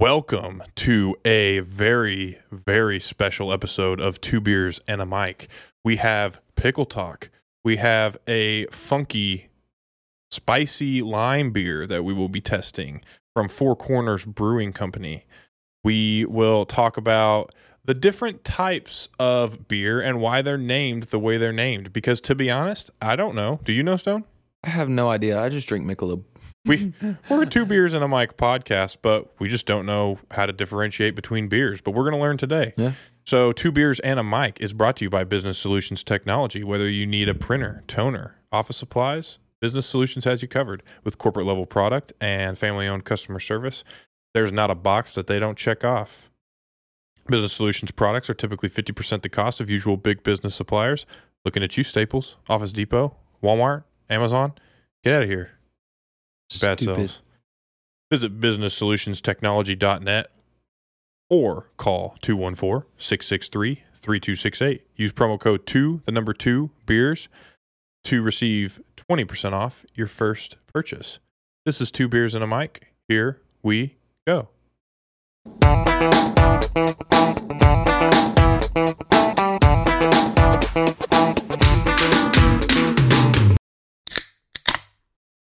Welcome to a very, very special episode of Two Beers and a Mic. We have Pickle Talk. We have a funky, spicy lime beer that we will be testing from Four Corners Brewing Company. We will talk about the different types of beer and why they're named the way they're named. Because to be honest, I don't know. Do you know, Stone? I have no idea. I just drink Michelob. We we're a two beers and a mic podcast, but we just don't know how to differentiate between beers. But we're going to learn today. Yeah. So, two beers and a mic is brought to you by Business Solutions Technology. Whether you need a printer, toner, office supplies, Business Solutions has you covered with corporate level product and family owned customer service. There's not a box that they don't check off. Business Solutions products are typically 50% the cost of usual big business suppliers. Looking at you, Staples, Office Depot, Walmart, Amazon. Get out of here. Bad Stupid. sales. Visit businesssolutionstechnology.net or call 214-663-3268. Use promo code 2, the number 2, beers to receive 20% off your first purchase. This is Two Beers and a Mic. Here we go.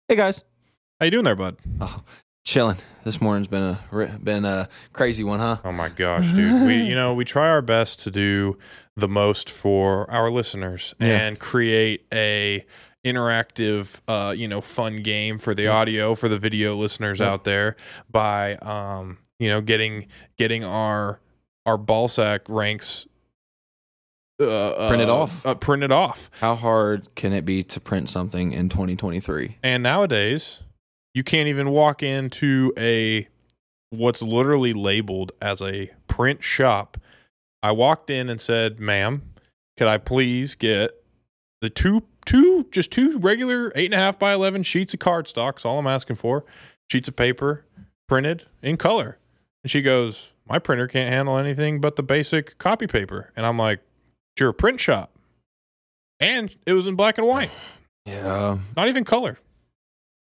Hey guys, How you doing there, bud? oh, chilling. This morning's been a been a crazy one, huh? Oh my gosh, dude. we you know, we try our best to do the most for our listeners Yeah. and create a interactive uh, you know, fun game for the audio for the video listeners Yeah. out there by um, you know, getting getting our our ball sack ranks uh, Printed uh, off. Uh, printed off. How hard can it be to print something in 2023? And nowadays, you can't even walk into a what's literally labeled as a print shop. I walked in and said, "Ma'am, could I please get the two two just two regular eight and a half by eleven sheets of cardstock? All I'm asking for. Sheets of paper printed in color." And she goes, "My printer can't handle anything but the basic copy paper." And I'm like, "You're a print shop." And it was in black and white, Yeah, not even color.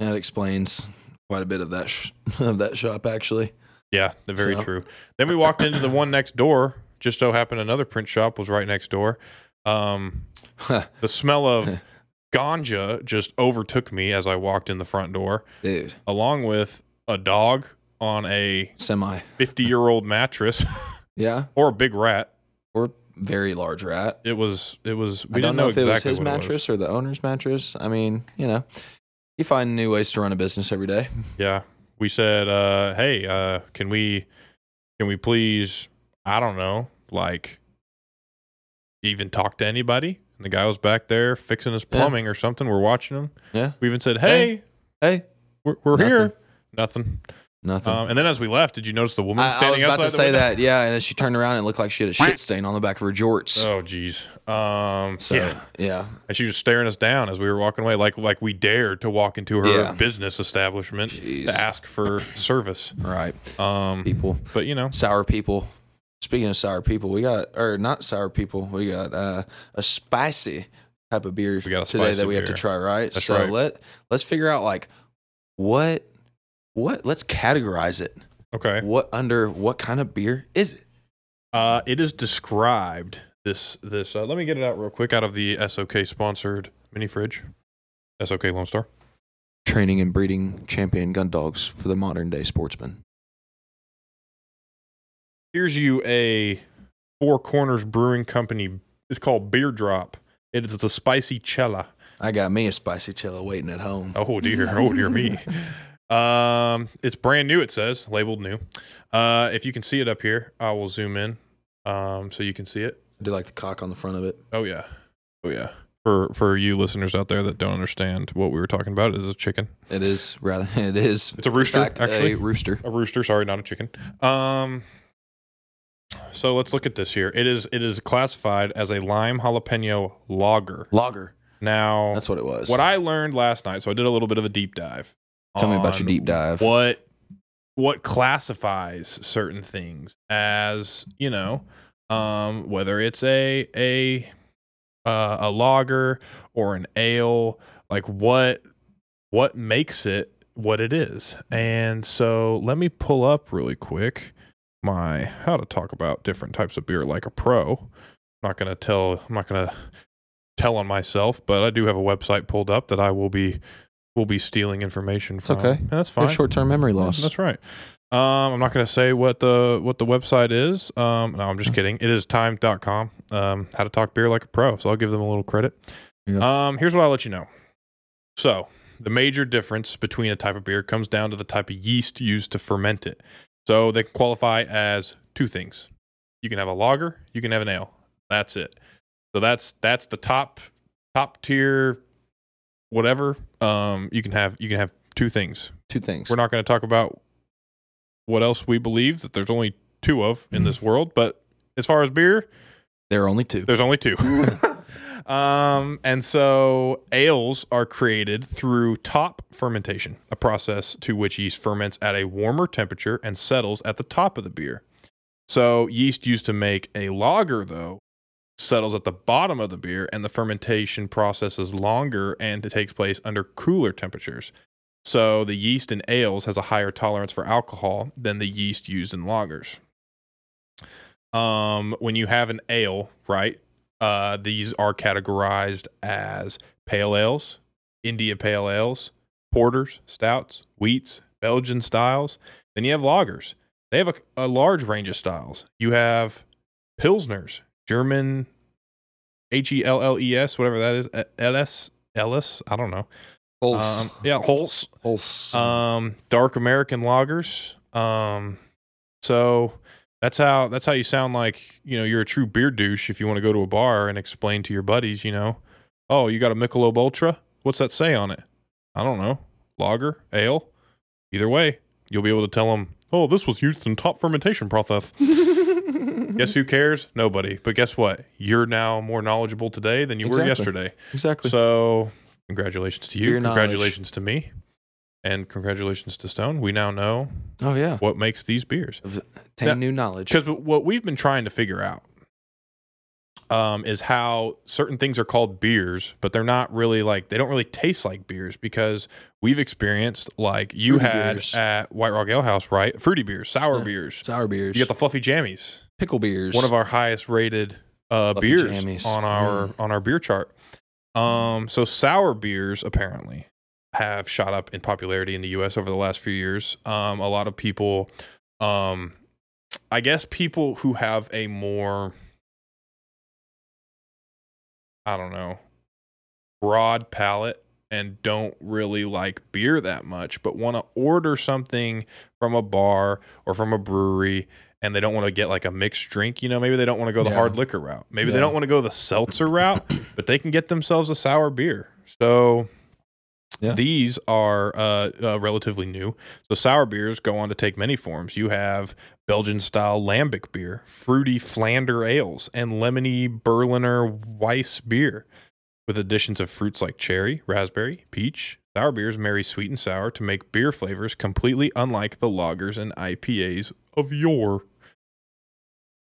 That explains quite a bit of that sh- of that shop actually. Yeah, very So- true. Then we walked into the one next door. Just so happened another print shop was right next door. Um, the smell of ganja just overtook me as I walked in the front door, Dude, along with a dog on a semi. 50 year old mattress Yeah, or a big rat. or very large rat. It was, it was, we I don't didn't know, know, if exactly it was his mattress or the owner's mattress. I mean, you know, you find new ways to run a business every day. Yeah. We said, uh, hey, uh, can we, can we please, I don't know, like even talk to anybody? And the guy was back there fixing his Yeah. plumbing or something. We're watching him. Yeah. We even said, hey, Hey, we're, we're Nothing. here. Nothing. Nothing. Um, and then as we left, did you notice the woman I, I was about to say window? that, yeah. And as she turned around, it looked like she had a shit stain on the back of her jorts. Oh, jeez. Um, so yeah. yeah, And she was staring us down as we were walking away, like like we dared to walk into her Yeah. business establishment Jeez. to ask for service. right. Um, People, but you know, sour people. Speaking of sour people, we got or not sour people, we got uh, a spicy type of beer We got today that we have to try. Right. That's so right. let let's figure out like what what let's categorize it. okay. What under what kind of beer is it? Uh, it is described this this. Uh, let me get it out real quick out of the SOK sponsored mini fridge. SOK Lone Star. Training and breeding champion gun dogs for the modern day sportsman. Here's you a Four Corners Brewing Company. It's called Beer Drop. It is a spicy Chela. I got me a spicy cello waiting at home. Oh dear, oh dear me. Um, it's brand new. It says labeled new. Uh, if you can see it up here, I will zoom in. Um, so you can see it. I do like the cock on the front of it. Oh yeah, oh yeah. For for you listeners out there that don't understand what we were talking about, it is a chicken. It is rather. It is. It's a rooster, fact, actually. A rooster. A rooster, sorry, not a chicken. Um, so let's look at this here. It is it is classified as a lime jalapeno lager. Lager. Now, That's what it was. what I learned last night. So I did a little bit of a deep dive. Tell me about your deep dive. What what classifies certain things as you know, um, whether it's a a uh, a lager or an ale, like what what makes it what it is. And so let me pull up really quick my how to talk about different types of beer like a pro. I'm not gonna tell I'm not gonna tell on myself, but I do have a website pulled up that I will be will be stealing information from. okay. And that's fine. short-term memory loss. That's right. Um, I'm not going to say what the what the website is. Um, no, I'm just Mm. kidding. It is time.com. Um, how to talk beer like a pro. So I'll give them a little credit. Yeah. Um, here's what I'll let you know. So the major difference between a type of beer comes down to the type of yeast used to ferment it. So they can qualify as two things. You can have a lager, you can have an ale. That's it. So that's that's the top top tier whatever. Um, you can have you can have two things. Two things. We're not going to talk about what else we believe that there's only two of in this world, but as far as beer, there are only two. there's only two. um, and so ales are created through top fermentation, a process to which yeast ferments at a warmer temperature and settles at the top of the beer. So yeast used to make a lager, though, settles at the bottom of the beer, and the fermentation process is longer and it takes place under cooler temperatures. So the yeast in ales has a higher tolerance for alcohol than the yeast used in lagers. Um, when you have an ale, right? Uh, these are categorized as pale ales, India pale ales, porters, stouts, wheats, Belgian styles. Then you have lagers. They have a, a large range of styles. You have pilsners, German, H E L L E S, whatever that is, E- Ellis, Ellis. I don't know. Holz. Um, yeah, Holz. Holz. Um, dark American loggers. Um, so that's how that's how you sound like you know you're a true beer douche if you want to go to a bar and explain to your buddies, you know, oh, you got a Michelob Ultra. What's that say on it? I don't know. Lager, ale. Either way, you'll be able to tell them, oh, this was used in top fermentation process. guess who cares? Nobody. But guess what? You're now more knowledgeable today than you were yesterday. exactly. So, congratulations to you. Congratulations to me. And congratulations to Stone. We now know oh yeah. what makes these beers. Obtain Now- new knowledge. Because what we've been trying to figure out um, is how certain things are called beers, but they're not really like, they don't really taste like beers because we've experienced, like you Fruity had beers. at White Rock Ale House, right? Fruity beers, sour Yeah. beers. Sour beers. You got the fluffy jammies. Pickle beers. one of our highest rated uh, Fluffy beers jammies. on our on our beer chart. Um, so sour beers apparently have shot up in popularity in the U.S. over the last few years. Um, a lot of people, um, I guess, people who have a more, I don't know, broad palate and don't really like beer that much, but want to order something from a bar or from a brewery and they don't want to get like a mixed drink, you know, maybe they don't want to go the Yeah. hard liquor route. Maybe they don't want to go the seltzer route, but they can get themselves a sour beer. So Yeah. these are uh, uh, relatively new. So sour beers go on to take many forms. You have Belgian style lambic beer, fruity Flanders ales, and lemony Berliner Weiss beer with additions of fruits like cherry, raspberry, peach. Sour beers marry sweet and sour to make beer flavors completely unlike the lagers and IPAs of yore.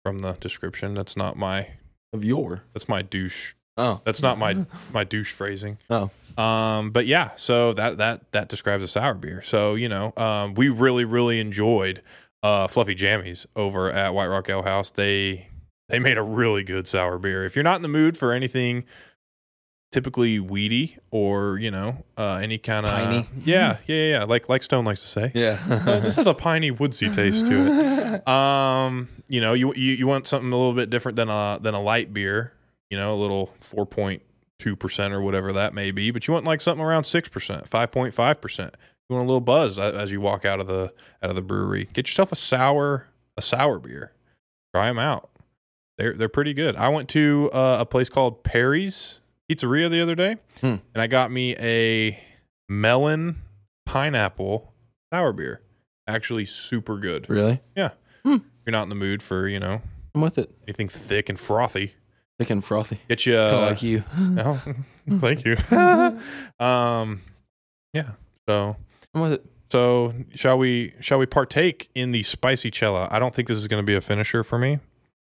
From the description, that's not my of your. that's my douche Oh. that's not my my douche phrasing. Oh. Um, but yeah, so that that that describes a sour beer. So you know, um, we really really enjoyed uh, Fluffy Jammies over at White Rock Ale House. They they made a really good sour beer. If you're not in the mood for anything typically weedy or you know uh, any kind of Piney. yeah yeah yeah like like Stone likes to say. Yeah. Uh, this has a piney woodsy taste to it um you know you, you you want something a little bit different than a than a light beer you know a little 4.2% or whatever that may be but you want like something around 6% 5.5% you want a little buzz as you walk out of the out of the brewery get yourself a sour a sour beer try them out they're they're pretty good i went to uh, a place called perry's pizzeria the other day Hmm. and i got me a melon pineapple sour beer actually super good really? Yeah. If you're not in the mood for you know I'm with it. anything thick and frothy Thick and frothy. get you Kinda uh, like you. oh, thank you um yeah so I'm with it. so shall we shall we partake in the spicy Chela i don't think this is going to be a finisher for me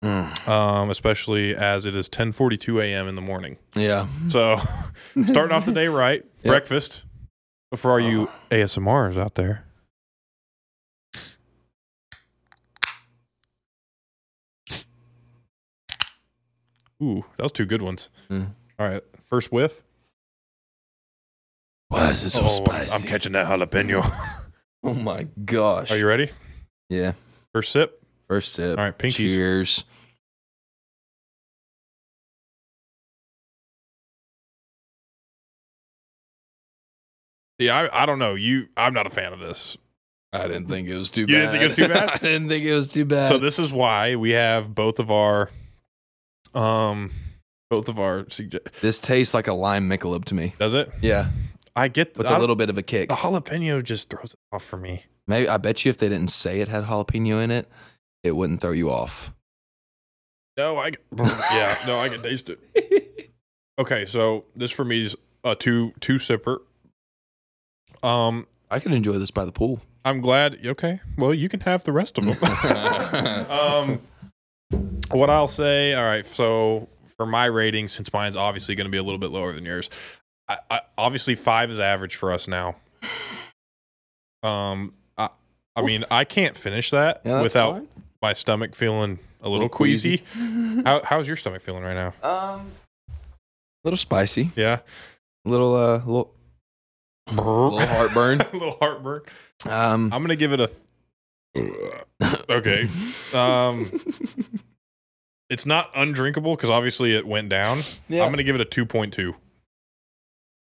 Mm. um especially as it is 10:42 a.m. in the morning Yeah. so starting off the day right Yep. breakfast But for all you ASMRs out there, ooh, that was two good ones. Mm. All right, first whiff. Why is it so Oh, spicy? I'm catching that jalapeno. oh my gosh. Are you ready? Yeah. First sip. First sip. All right, pinkies. Cheers. Yeah, I, I don't know. You, I'm not a fan of this. I didn't think it was too You bad. didn't think it was too bad? I didn't think it was too bad. So this is why we have both of our, um, both of our. sugge- this tastes like a lime Michelob to me. Does it? Yeah, I get with I a little bit of a kick. The jalapeno just throws it off for me. Maybe I bet you if they didn't say it had jalapeno in it, it wouldn't throw you off. No, I. yeah, no, I can taste it. Okay, so this for me is a two two sipper. Um, I can enjoy this by the pool. I'm glad. Okay, well, you can have the rest of them. um, what I'll say. All right, so for my rating, since mine's obviously going to be a little bit lower than yours, I, I, obviously five is average for us now. Um, I, I mean, I can't finish that Yeah, without fine. My stomach feeling a little, Little queasy. queasy. How, how's your stomach feeling right now? Um, a little spicy, Yeah, a little uh, little, little heartburn. a little heartburn. Um, I'm gonna give it a. okay. Um, it's not undrinkable because obviously it went down. Yeah. I'm gonna give it a 2.2.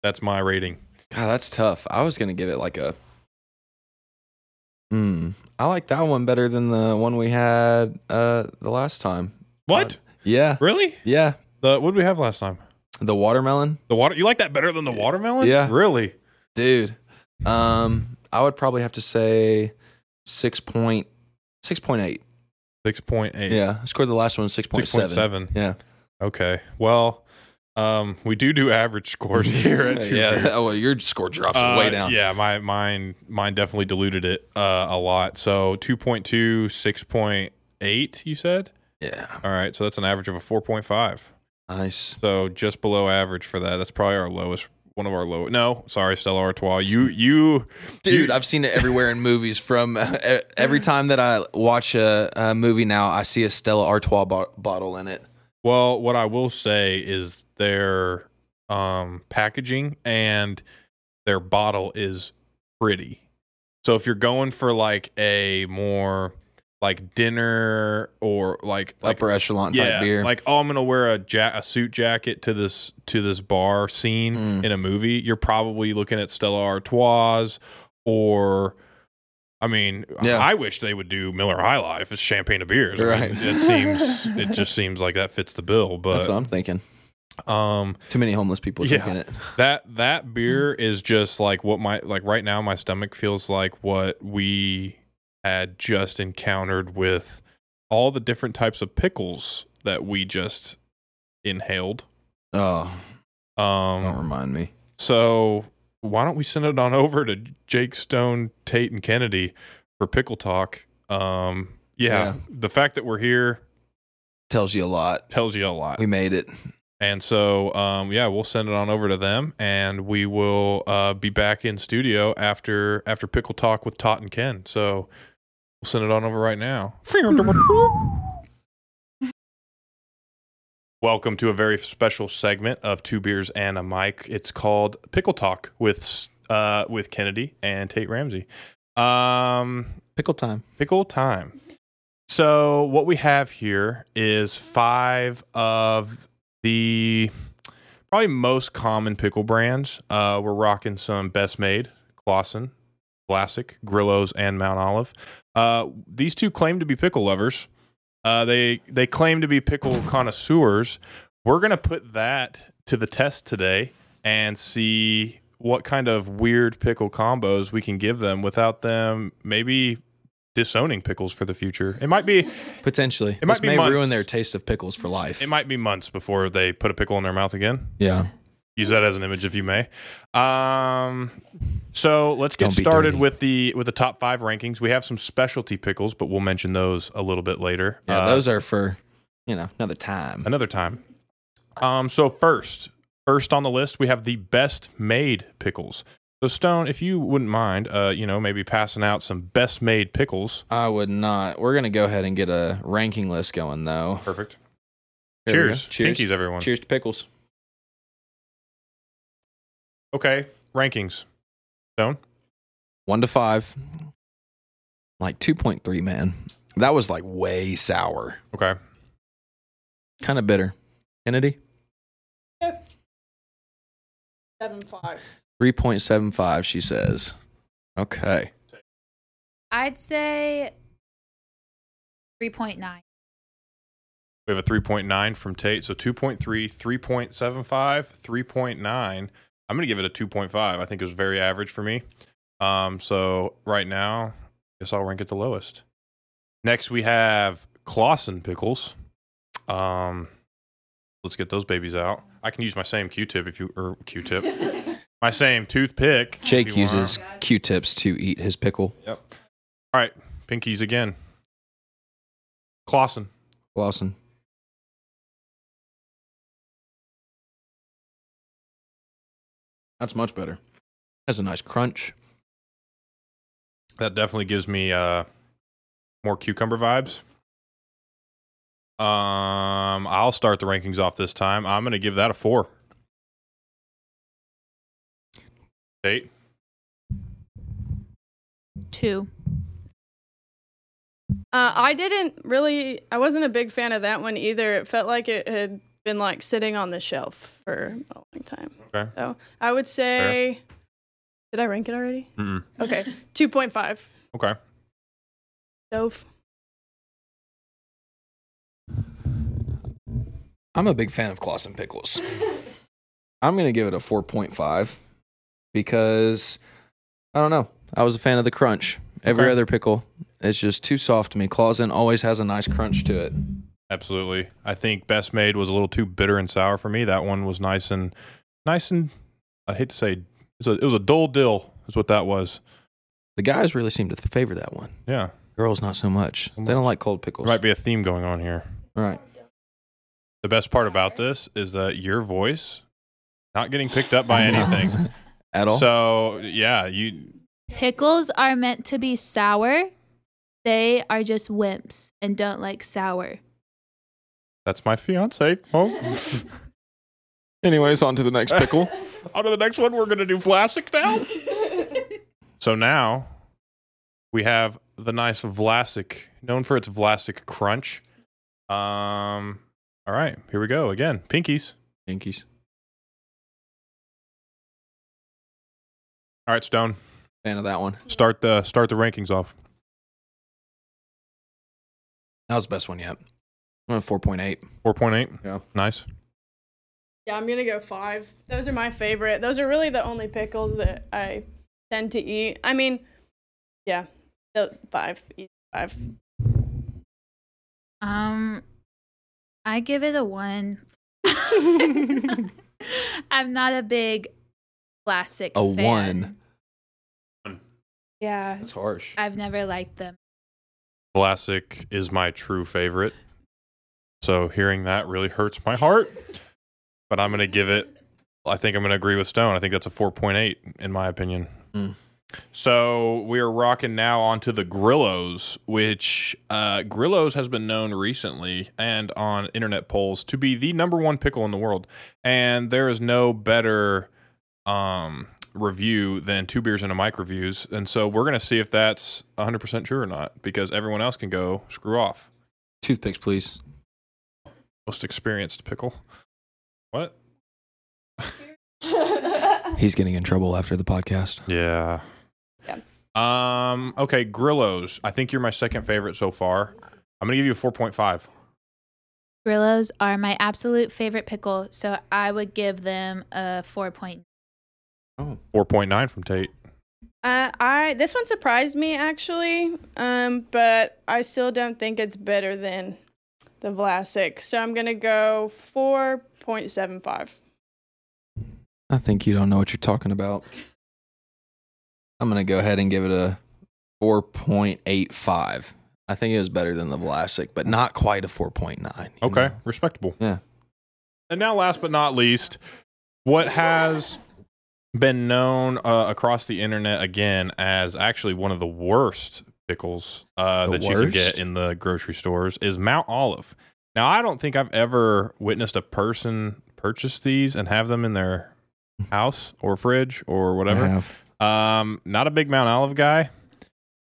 That's my rating. God, that's tough. I was gonna give it like a. Hmm. I like that one better than the one we had uh the last time. What? Yeah, Really? yeah. The what did we have last time? The watermelon, The water. You like that better than the watermelon? Yeah. Really? dude. Um, I would probably have to say six point six point eight. Six point eight. Yeah, I scored the last one six point Six point seven. seven. Yeah, Okay. Well, um, we do do average scores here at Two yeah. Bears. Oh, well, your score drops Uh, way down. Yeah, my mine mine definitely diluted it uh, a lot. So 2.2, 6.8, you said? yeah. All right, so that's an average of a 4.5. Nice. So just below average for that. That's probably our lowest one of our low. No, sorry, Stella Artois. You you Dude, you- I've seen it everywhere in movies. From uh, every time that I watch a, a movie now, I see a Stella Artois bo- bottle in it. Well, what I will say is their um packaging and their bottle is pretty. So if you're going for like a more like dinner or like like Upper echelon type beer. like oh, I'm gonna wear a ja- a suit jacket to this to this bar scene Mm. in a movie. You're probably looking at Stella Artois or. I mean, Yeah. I wish they would do Miller High Life as champagne of beers. I mean, Right. it seems it just seems like that fits the bill. But That's what I'm thinking. um, Too many homeless people Yeah. drinking it. that that beer is just like what my like right now. My stomach feels like what we had just encountered with all the different types of pickles that we just inhaled. Oh, don't Um, remind me. so why don't we send it on over to Jake Stone, Tate, and Kennedy for pickle talk? Um, yeah, Yeah. the fact that we're here Tells you a lot. tells you a lot. We made it. And so, um, yeah, we'll send it on over to them, and we will uh, be back in studio after after pickle talk with Tot and Ken. So we'll send it on over right now. Welcome to a very special segment of Two Beers and a Mic. It's called Pickle Talk with uh, with Kennedy and Tate Ramsey. Um, Pickle time. pickle time. So what we have here is five of the probably most common pickle brands. Uh, we're rocking some Best Maid, Claussen, Vlasic, Grillo's, and Mount Olive. Uh, these two claim to be pickle lovers. Uh, they they claim to be pickle connoisseurs. We're gonna put that to the test today and see what kind of weird pickle combos we can give them without them maybe disowning pickles for the future. It might be Potentially. It might this be may months. ruin their taste of pickles for life. it might be months before they put a pickle in their mouth again. yeah. Use that as an image if you may. Um, so let's get started dirty. with the with the top five rankings. We have some specialty pickles, but we'll mention those a little bit later. Yeah, Uh, those are for, you know, another time. another time. Um, so first, first on the list, we have the Best Maid pickles. So Stone, if you wouldn't mind, uh, you know, maybe passing out some Best Maid pickles. I would not. We're gonna go ahead and get a ranking list going though. Perfect. Cheers. Cheers. Pinkies, everyone. Cheers to pickles. Okay. Rankings. Stone. One to five. Like two point three, man. That was like way sour. Okay. Kind of bitter. Kennedy? Seven five. Three point seven five, she says. Okay. I'd say 3.9. We have a 3.9 from Tate. So 2.3, 3.75, 3.9. I'm going to give it a 2.5. I think it was very average for me. Um, so right now, I guess I'll rank it the lowest. Next, we have Claussen pickles. Um, let's get those babies out. I can use my same Q-tip if you or Q-tip, my same toothpick. Jake you want. uses Q tips to eat his pickle. Yep. All right, pinkies again. Claussen. Lawson. That's much better. Has a nice crunch. That definitely gives me uh more cucumber vibes. Um, I'll start the rankings off this time. I'm gonna give that a four. Eight. Two. Uh, I didn't really. I wasn't a big fan of that one either. It felt like it had been like sitting on the shelf for a long time. Okay. So I would say. Did I rank it already? Mm-mm. Okay, two point five. Okay. Dove. I'm a big fan of Claussen pickles. I'm going to give it a 4.5 because I don't know. I was a fan of the crunch. Every Okay. other pickle it's just too soft to me. Claussen always has a nice crunch to it. Absolutely. I think Best Maid was a little too bitter and sour for me. That one was nice and nice and I hate to say it was a, it was a dull dill is what that was. The guys really seem to favor that one. Yeah. Girls, not so much. So They don't like cold pickles. There might be a theme going on here. Right. The best part about this is that your voice not getting picked up by anything. At all? So yeah, you Pickles are meant to be sour. They are just wimps and don't like sour. That's my fiance. Oh, Anyways, on to the next pickle. on to the next one. We're gonna do Vlasic now. so now we have the nice Vlasic, known for its Vlasic crunch. Um. All right, here we go again. Pinkies. Pinkies. All right, Stone. Fan of that one. Start the start the rankings off. That was the best one yet. I'm at 4.8. Four point eight. Yeah. Nice. Yeah, I'm gonna go five. Those are my favorite. Those are really the only pickles that I tend to eat. I mean, yeah, the five, five. Um, I give it a one. I'm not a big Vlasic. A fan. one. Yeah, That's harsh. I've never liked them. Vlasic is my true favorite. So hearing that really hurts my heart. But I'm going to give it, I think I'm going to agree with Stone. I think that's a 4.8 in my opinion. Mm. So we are rocking now onto the Grillo's, which uh, Grillo's has been known recently and on internet polls to be the number one pickle in the world. And there is no better um, review than Two Beers and a Mic reviews. And so we're going to see if that's 100% true or not because everyone else can go screw off. Toothpicks, please. Most experienced pickle. What? He's getting in trouble after the podcast. Yeah. Yeah. Um. Okay, Grillo's. I think you're my second favorite so far. I'm gonna give you a 4.5. Grillo's are my absolute favorite pickle, so I would give them a four point. Oh. 4.9 from Tate. Uh, I this one surprised me actually, um, but I still don't think it's better than the Vlasic. So I'm gonna go four point seven five. I think you don't know what you're talking about. I'm going to go ahead and give it a 4.85. I think it was better than the Vlasic, but not quite a 4.9. Okay, know? respectable. Yeah. And now, last but not least, what has been known uh, across the internet again as actually one of the worst pickles uh, The that you can get in the grocery stores is Mount Olive. Now, I don't think I've ever witnessed a person purchase these and have them in their house or fridge or I whatever. have. Um, not a big Mount Olive guy.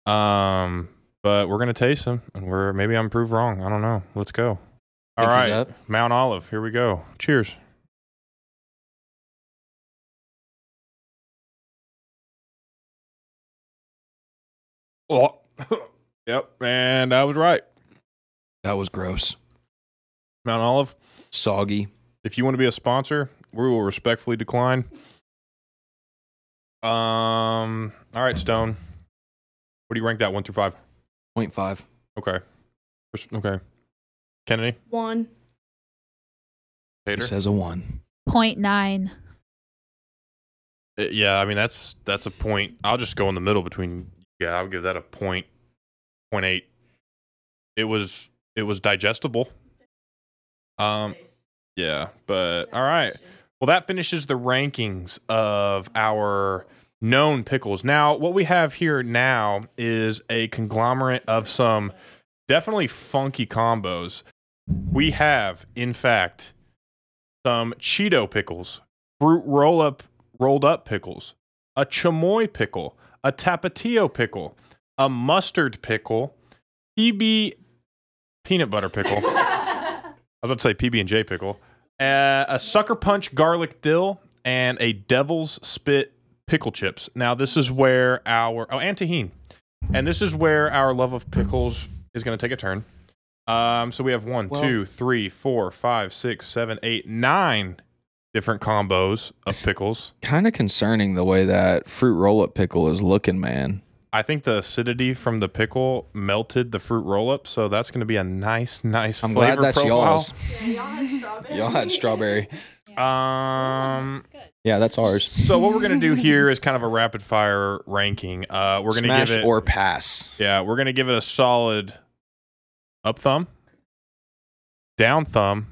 Um, but we're gonna taste them, and we're maybe I'm proved wrong. I don't know. Let's go. All Pinkies right, up. Mount Olive. Here we go. Cheers. Oh, yep, and I was right. That was gross. Mount Olive. Soggy. If you want to be a sponsor, we will respectfully decline. Um. All right, Stone. What do you rank that one through five? 0.5. Okay. Okay. Kennedy. One. He Tater. says a 1. Point nine. Uh, Yeah, I mean that's that's a point. I'll just go in the middle between. Yeah, I'll give that a point. Point eight. It was it was digestible. Um. Yeah, but all right. Well, that finishes the rankings of our known pickles. Now, what we have here now is a conglomerate of some definitely funky combos. We have, in fact, some Cheeto pickles, fruit roll up rolled up pickles, a chamoy pickle, a tapatio pickle, a mustard pickle, PB peanut butter pickle. I was about to say PB and J pickle, uh, a sucker punch garlic dill, and a devil's spit pickle chips. Now this is where our oh and tahine, and this is where our love of pickles is going to take a turn. Um, so we have one, Well- two, three, four, five, six, seven, eight, nine different combos of It's- pickles. Kind of concerning the way that fruit roll up pickle is looking, man. I think the acidity from the pickle melted the fruit roll up, so that's going to be a nice, nice I'm flavor glad that's profile. y'all's. y'all had strawberry. Y'all had strawberry. Um, Yeah, that's ours. so what we're gonna do here is kind of a rapid fire ranking. Uh, we're gonna Smash give it, or pass. yeah, we're gonna give it a solid up thumb, down thumb,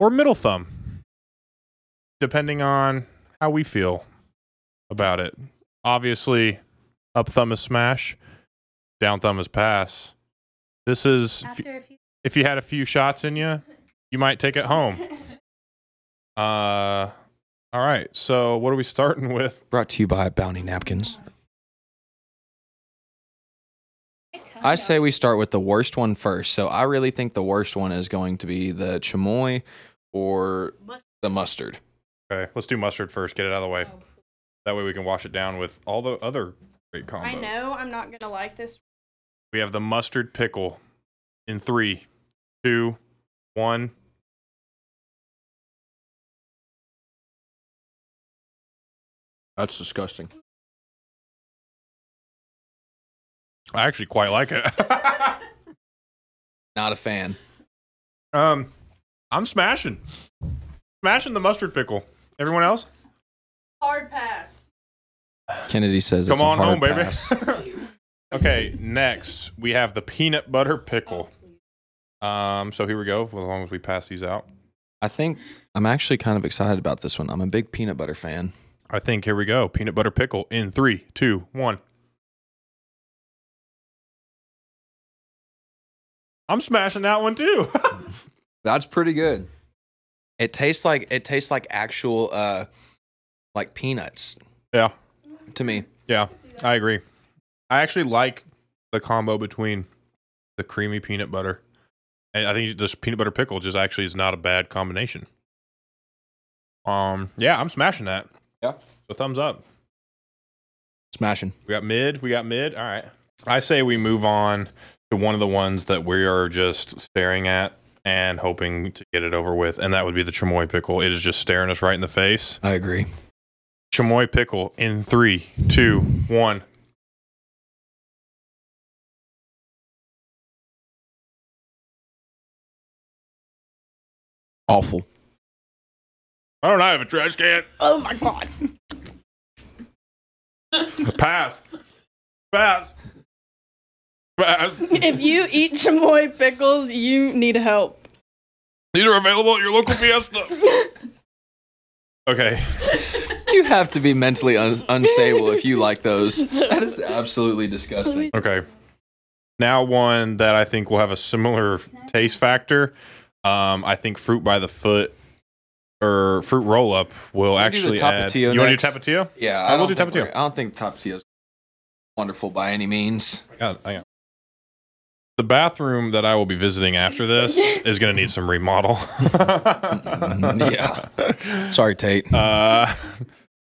or middle thumb, depending on how we feel about it. Obviously, up thumb is smash, down thumb is pass. This is if, After a few if you had a few shots in you, you might take it home. Uh, all right. So what are we starting with? Brought to you by Bounty Napkins. I say we start with the worst one first. So I really think the worst one is going to be the chamoy or the mustard. Okay, let's do mustard first. Get it out of the way. That way we can wash it down with all the other great combos. I know I'm not gonna like this. We have the mustard pickle in three, two, one. That's disgusting. I actually quite like it. Not a fan. um, I'm smashing, smashing the mustard pickle. Everyone else, Hard pass. Kennedy says come it's a on hard home, baby. pass. okay, next we have the peanut butter pickle. Um, so here we go. As long as we pass these out. I think I'm actually kind of excited about this one. I'm a big peanut butter fan. I think here we go. Peanut butter pickle in three, two, one. I'm smashing that one too. That's pretty good. It tastes like it tastes like actual uh like peanuts yeah, to me. yeah, I agree. I actually like the combo between the creamy peanut butter and I think this peanut butter pickle just actually is not a bad combination. Um, yeah, I'm smashing that. Yeah. So thumbs up. Smashing. We got mid. We got mid. All right. I say we move on to one of the ones that we are just staring at and hoping to get it over with, and that would be the chamoy pickle. It is just staring us right in the face. I agree. Chamoy pickle in three, two, one. Awful. I don't have a trash can. Oh my god. Pass. Pass. Pass. if you eat chamoy pickles, you need help. These are available at your local Fiesta. Okay. You have to be mentally un- unstable if you like those. That is absolutely disgusting. Okay. Now one that I think will have a similar taste factor. Um, I think fruit by the foot or fruit roll up will Wanna do the actually add. Tapatio You want to do tapatio? Yeah, I I will don't, do think Tapatio. I don't think Tapatio's wonderful by any means. I got. I got it. The bathroom that I will be visiting after this is going to need some remodel. yeah. Sorry, Tate. Uh,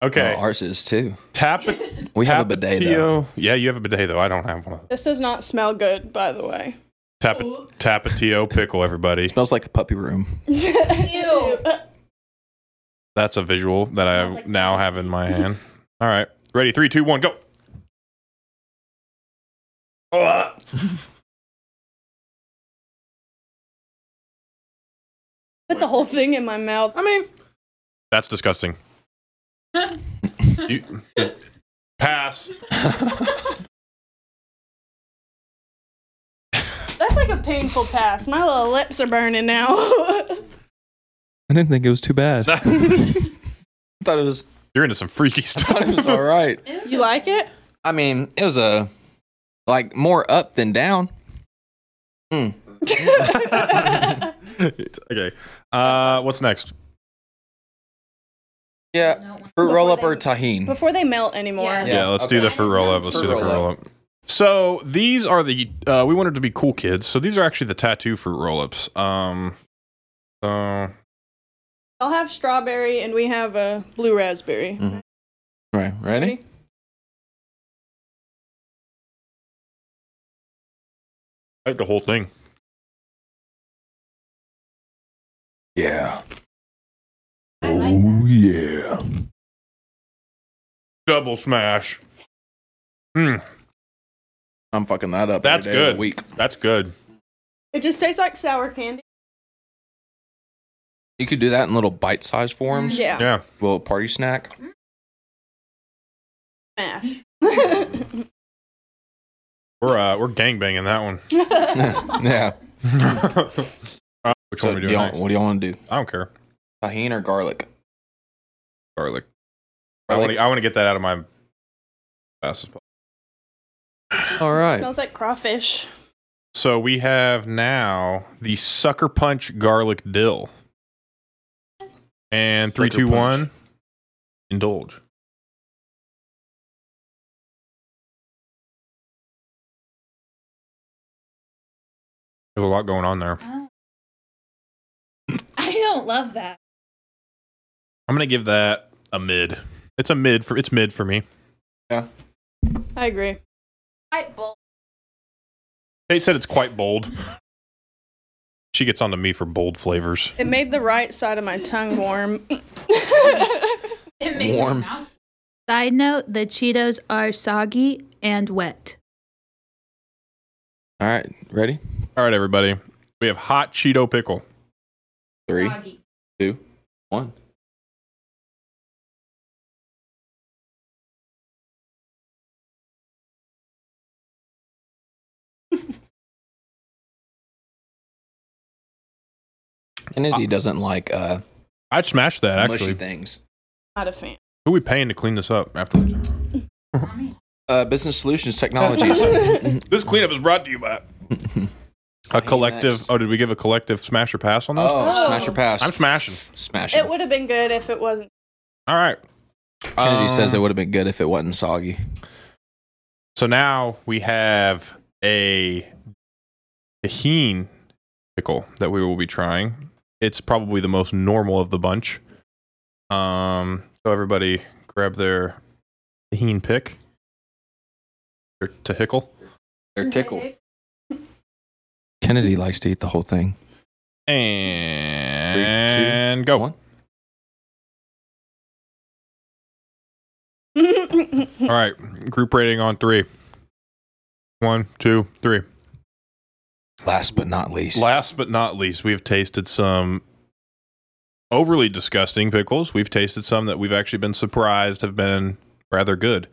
okay. Oh, ours is too. Tap. We have a bidet though. Yeah, you have a bidet though. I don't have one. This does not smell good, by the way. Tap Tapatio pickle, everybody. smells like the puppy room. Ew. That's a visual that I like now puppy. have in my hand. All right, ready? Three, two, one, go. Put the whole thing in my mouth. I mean, that's disgusting. You- pass. That's like a painful pass. My little lips are burning now. I didn't think it was too bad. I thought it was. You're into some freaky I thought it was stuff. all right. you like it? I mean, it was a like more up than down. Mm. okay. Uh, what's next? Yeah, fruit roll up or tahine. Before they melt anymore. Yeah. Yeah, let's do okay. the fruit roll up. Let's Fruit do the fruit roll-up. roll up. So these are the uh, we wanted to be cool kids. So these are actually the tattoo fruit roll ups. Um, so I'll have strawberry and we have a blue raspberry. Mhm. Right, ready? I like the whole thing. Yeah. I like that. Oh yeah. Double smash. Hmm, I'm fucking that up. That's every day of good. the week. that's good. It just tastes like sour candy. You could do that in little bite-sized forms. Yeah. Yeah. Little party snack. Smash. We're uh we're gangbanging that one. yeah. Which So one are we do doing y'all- next? what do y'all want to do? I don't care. Tahine or garlic? Garlic. I Garlic? want to I want to get that out of my fast as possible. All right. Smells like crawfish. So we have now the sucker punch garlic dill. And three, Sucker two, punch. one. Indulge. There's a lot going on there. Oh. I don't love that. I'm gonna give that a mid. It's a mid for it's mid for me. Yeah. I agree. Quite bold. Kate said it's quite bold. She gets onto me for bold flavors. It made the right side of my tongue warm. It made Warm. mouth- Side note: the Cheetos are soggy and wet. All right. Ready? All right, everybody. We have hot Cheeto pickle. Three, Soggy. two, one. Kennedy doesn't like uh, I'd smash that mushy actually. things. Not a fan. Who are we paying to clean this up afterwards? Uh, Business Solutions Technologies. This cleanup is brought to you by a collective. next. Oh, did we give a collective smash or pass on this? oh, Oh. smash or pass? I'm smashing. Smash It would have been good if it wasn't. All right. Kennedy Um, says it would have been good if it wasn't soggy. So now we have a tahine pickle that we will be trying. It's probably the most normal of the bunch. Um, so everybody grab their tahine pick. Or tahickle. They're tickled. Kennedy likes to eat the whole thing. And go. one. All right. Group rating on three. One, two, three. Last but not least. Last but not least, we've tasted some overly disgusting pickles. We've tasted some that we've actually been surprised have been rather good.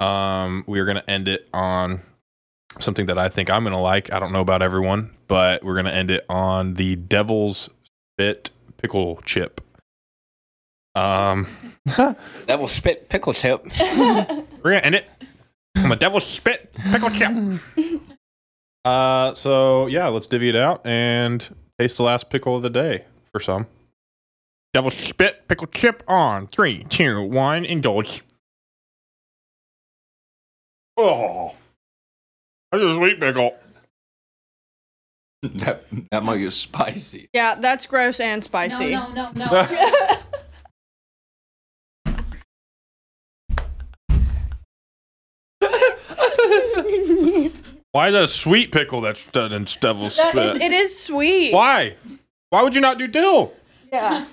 Um, we are going to end it on something that I think I'm going to like. I don't know about everyone, but we're going to end it on the Devil's Spit pickle chip. Um, Devil spit pickle chip. we're gonna end it. I'm a devil spit pickle chip. Uh, so yeah, let's divvy it out and taste the last pickle of the day for some. Devil spit pickle chip on three, two, one, indulge. Oh, that's a sweet pickle. That that mug is spicy. Yeah, that's gross and spicy. No, no, no, no. Why is that a sweet pickle that's done in devil That spit? is, it is sweet. Why? Why would you not do dill? Yeah.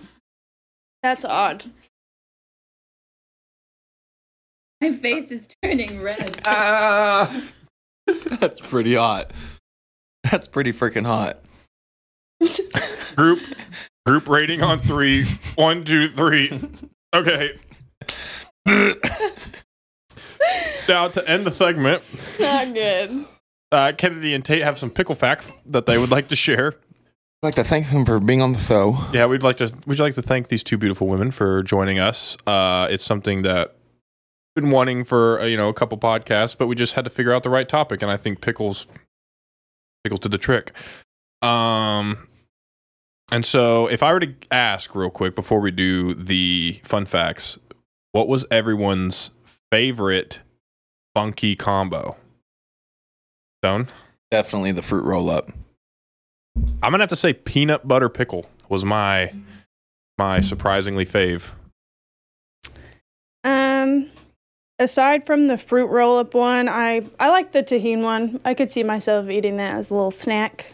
That's odd. My face is turning red. Ah, that's pretty hot. That's pretty freaking hot. Group group rating on three. One, two, three. Okay. now to end the segment, Not good. uh, Kennedy and Tate have some pickle facts that they would like to share. I'd like to thank them for being on the show. Yeah, we'd like to we'd like to thank these two beautiful women for joining us. Uh, it's something that we've been wanting for uh, you know a couple podcasts, but we just had to figure out the right topic, and I think pickles pickles did the trick. Um, and so if I were to ask real quick before we do the fun facts, what was everyone's favorite funky combo? Stone. Definitely the fruit roll up. I'm gonna have to say peanut butter pickle was my my surprisingly fave. Um, aside from the fruit roll up one, I I like the tahini one. I could see myself eating that as a little snack.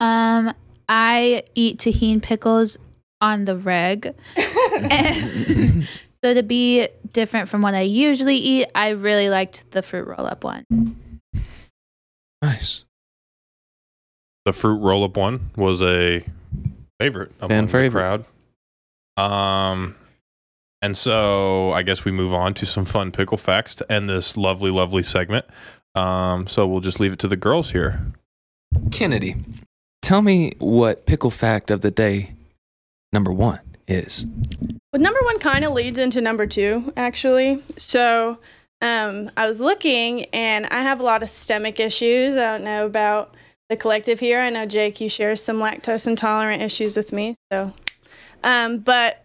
Um, I eat tahini pickles on the reg. so to be different from what I usually eat, I really liked the fruit roll up one. Nice. The fruit roll up one was a favorite among Fan the crowd. Um, and so I guess we move on to some fun pickle facts to end this lovely, lovely segment. Um, so we'll just leave it to the girls here. Kennedy, tell me what pickle fact of the day number one is. Well, number one kind of leads into number two, actually. So, um, I was looking, and I have a lot of stomach issues. I don't know about the collective here. I know Jake, you share some lactose intolerant issues with me. So, um, but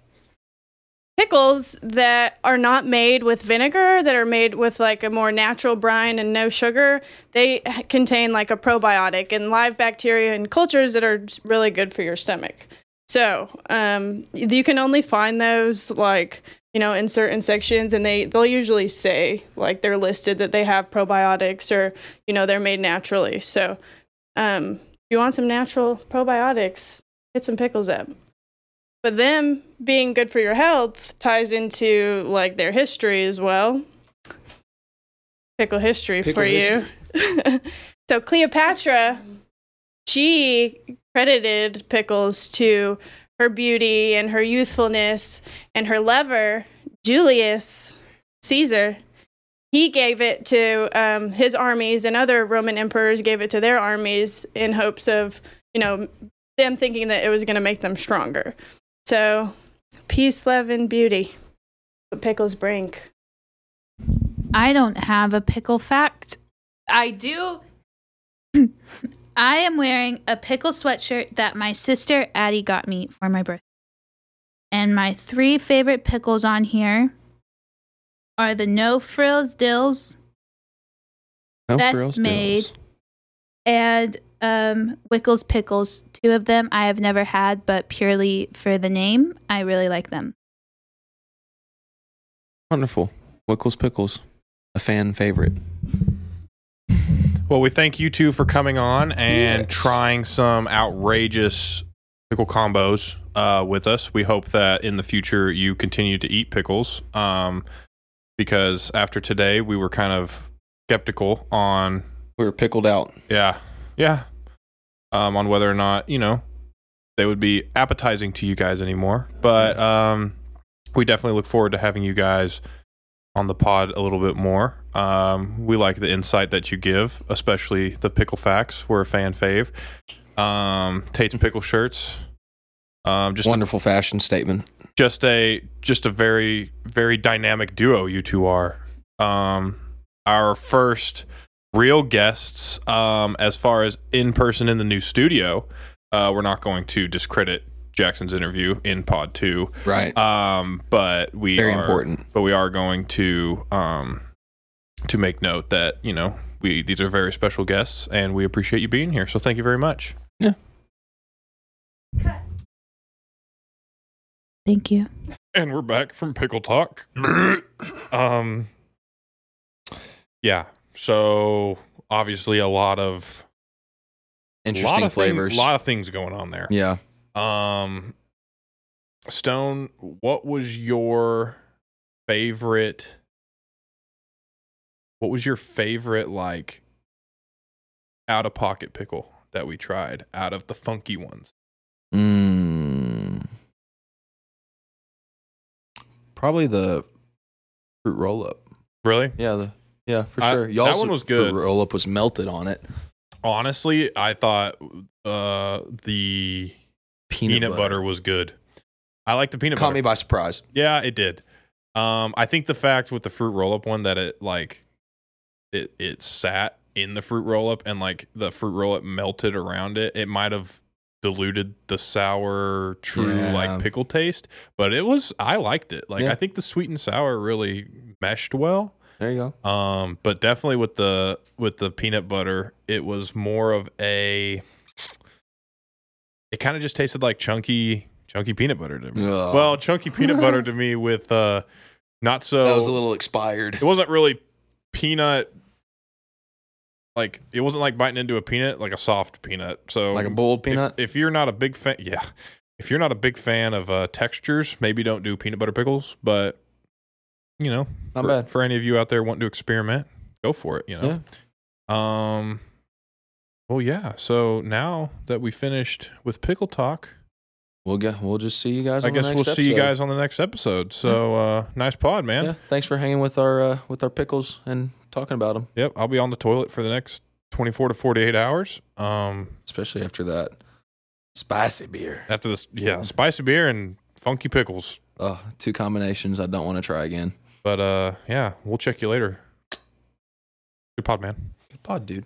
pickles that are not made with vinegar, that are made with like a more natural brine and no sugar, they contain like a probiotic and live bacteria and cultures that are really good for your stomach. So um, you can only find those like you know in certain sections, and they they'll usually say like they're listed that they have probiotics or you know they're made naturally. So um, if you want some natural probiotics, hit some pickles up. But them being good for your health ties into like their history as well. Pickle history Pickle for you. so Cleopatra, she credited pickles to her beauty and her youthfulness and her lover, Julius Caesar. He gave it to um, his armies, and other Roman emperors gave it to their armies in hopes of, you know, them thinking that it was going to make them stronger. So, peace, love, and beauty. What pickles bring. I don't have a pickle fact. I do. I am wearing a pickle sweatshirt that my sister Addie got me for my birthday. And my three favorite pickles on here are the no frills dills No Best frills, made. dills. and um, Wickles pickles. Two of them I have never had, but purely for the name, I really like them. Wonderful. Wickles Pickles. A fan favorite. Well, we thank you two for coming on and Yes. trying some outrageous pickle combos uh, with us. We hope that in the future you continue to eat pickles. Um, because after today, we were kind of skeptical on, We were pickled out. yeah, yeah, um, on whether or not you know they would be appetizing to you guys anymore. But um, we definitely look forward to having you guys on the pod a little bit more. Um, we like the insight that you give, especially the pickle facts. We're a fan fave. Um, Tate's pickle shirts. Um, just a, Wonderful fashion statement. just a just a very very dynamic duo. You two are. Um, our first real guests, um, as far as in person in the new studio. Uh, we're not going to discredit Jackson's interview in Pod Two. Right. Um, but we Very are, important. But we are going to um to make note that you know we these are very special guests and we appreciate you being here. So thank you very much. Yeah. Thank you. And we're back from Pickle Talk. um, yeah. So obviously a lot of Interesting lot of flavors. A lot of things going on there. yeah. Um, Stone, what was your favorite? What was your favorite like out of pocket pickle that we tried out of the funky ones? Mm. Probably the fruit roll up. Really? Yeah, the yeah for I- sure. that Y'all's one was fruit good. Roll up was melted on it. Honestly, I thought uh the peanut, butter. was good. I like the peanut butter. Caught butter. me by surprise. Yeah, it did. Um, I think the fact with the fruit roll up one that it like it it sat in the fruit roll up and like the fruit roll up melted around it, it might have diluted the sour true Yeah. like pickle taste. But it was I liked it. Like Yeah. I think the sweet and sour really meshed well. There you go. Um, but definitely with the with the peanut butter, it was more of a. It kind of just tasted like chunky, chunky peanut butter to me. Ugh. Well, chunky peanut butter to me with uh, not so. that was a little expired. it wasn't really peanut. Like it wasn't like biting into a peanut, like a soft peanut. So Like a boiled if- peanut. If, you're not a big fan, yeah. If you're not a big fan of uh, textures, maybe don't do peanut butter pickles. But you know, Not for, bad. for any of you out there wanting to experiment, go for it. You know. Um. Well, yeah. So now that we finished with pickle talk, We'll get. We'll just see you guys. I on the guess we'll next see you guys on the next episode. So, uh, nice pod, man. Yeah. Thanks for hanging with our uh, with our pickles and talking about them, Yep. I'll be on the toilet for the next twenty-four to forty-eight hours. Um, especially after that spicy beer. after this, yeah, spicy beer and funky pickles. Oh, two combinations I don't want to try again. But uh, yeah, we'll check you later. Good pod, man. Good pod, dude.